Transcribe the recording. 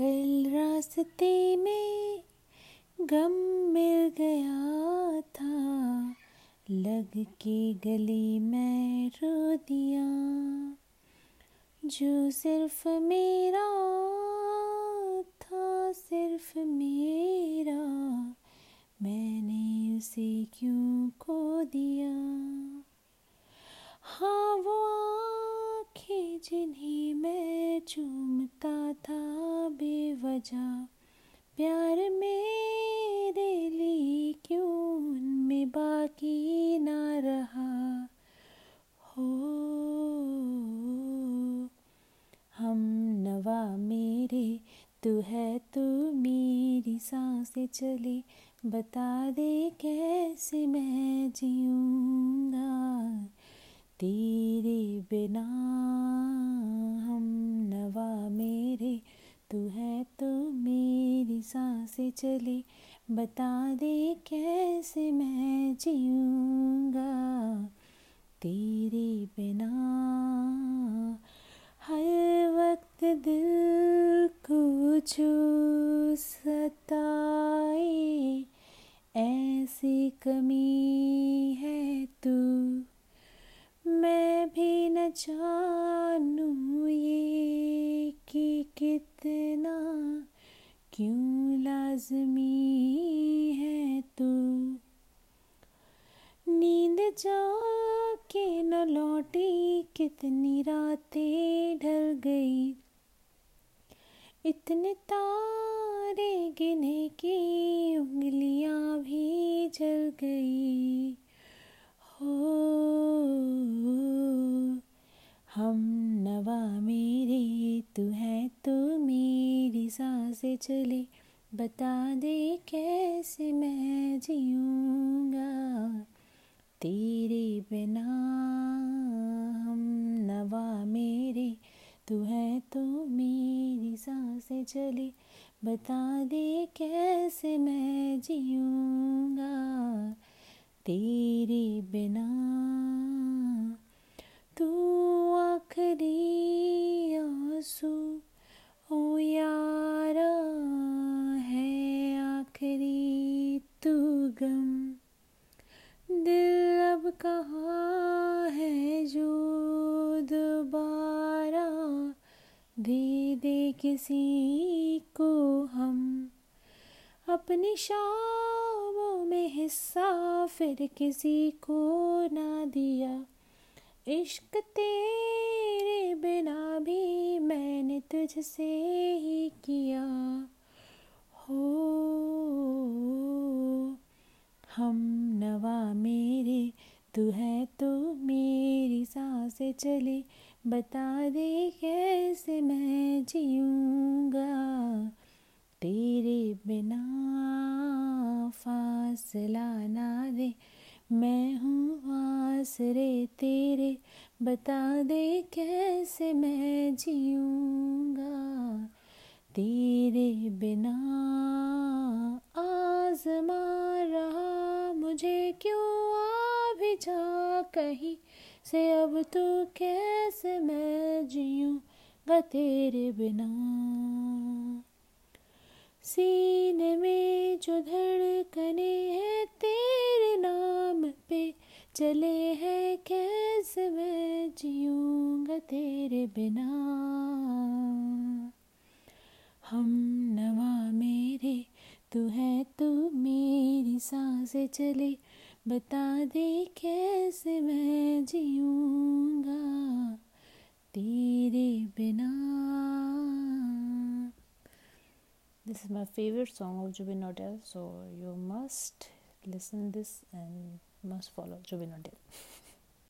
कल रास्ते में गम मिल गया था। लग के गली में रो दिया। जो सिर्फ़ मेरा था, सिर्फ़ मेरा। मैंने उसे क्यों बेवजह प्यार मेरे लिए क्यों उनमें बाकी ना रहा? हो, हम नवा मेरे, तू है तू मेरी साँसें चले। बता दे कैसे मैं जीऊँगा? तेरे बिना साँसें चले। बता दे कैसे मैं जीऊँगा तेरे बिना। हर वक्त दिल को छू सताए। ऐसी कमी है तू। मैं भी न जानू ये कि कितना जाके न लौटी, कितनी रातें ढल गई। इतने तारे गिने की उंगलियाँ भी जल गई। हो, हम नवा मेरे, तू है तो मेरी साँसें चले। बता दे कैसे मैं जीऊँगा? तेरे बिना हम नवा मेरे, तू है तो मेरी साँसें चले। बता दे कैसे मैं जीऊँगा? तेरे बिना तू आखिरी आँसू दिल अब कहाँ है जो दोबारा दे दे किसी को हम। अपनी शामों में हिस्सा फिर किसी को ना दिया। इश्क तेरे बिना भी मैंने तुझसे ही किया। हो, हम नवा तू है तो मेरी साँसें चले। बता दे कैसे मैं जीऊँगा? तेरे बिना फासला ना दे। मैं हूँ आसरे तेरे। बता दे कैसे मैं जीऊँगा? तेरे बिना आजमा कहीं से, अब तो कैसे मैं जीऊँगा तेरे बिना? सीने में जो धड़कने हैं तेरे नाम पे, चले हैं कैसे मैं जीऊँगा तेरे बिना? हम नवा मेरे, तू है तू मेरी साँसें चले, बता दे कैसे This is my favorite song of Jubin Nautiyal, so you must listen this and must follow Jubin Nautiyal.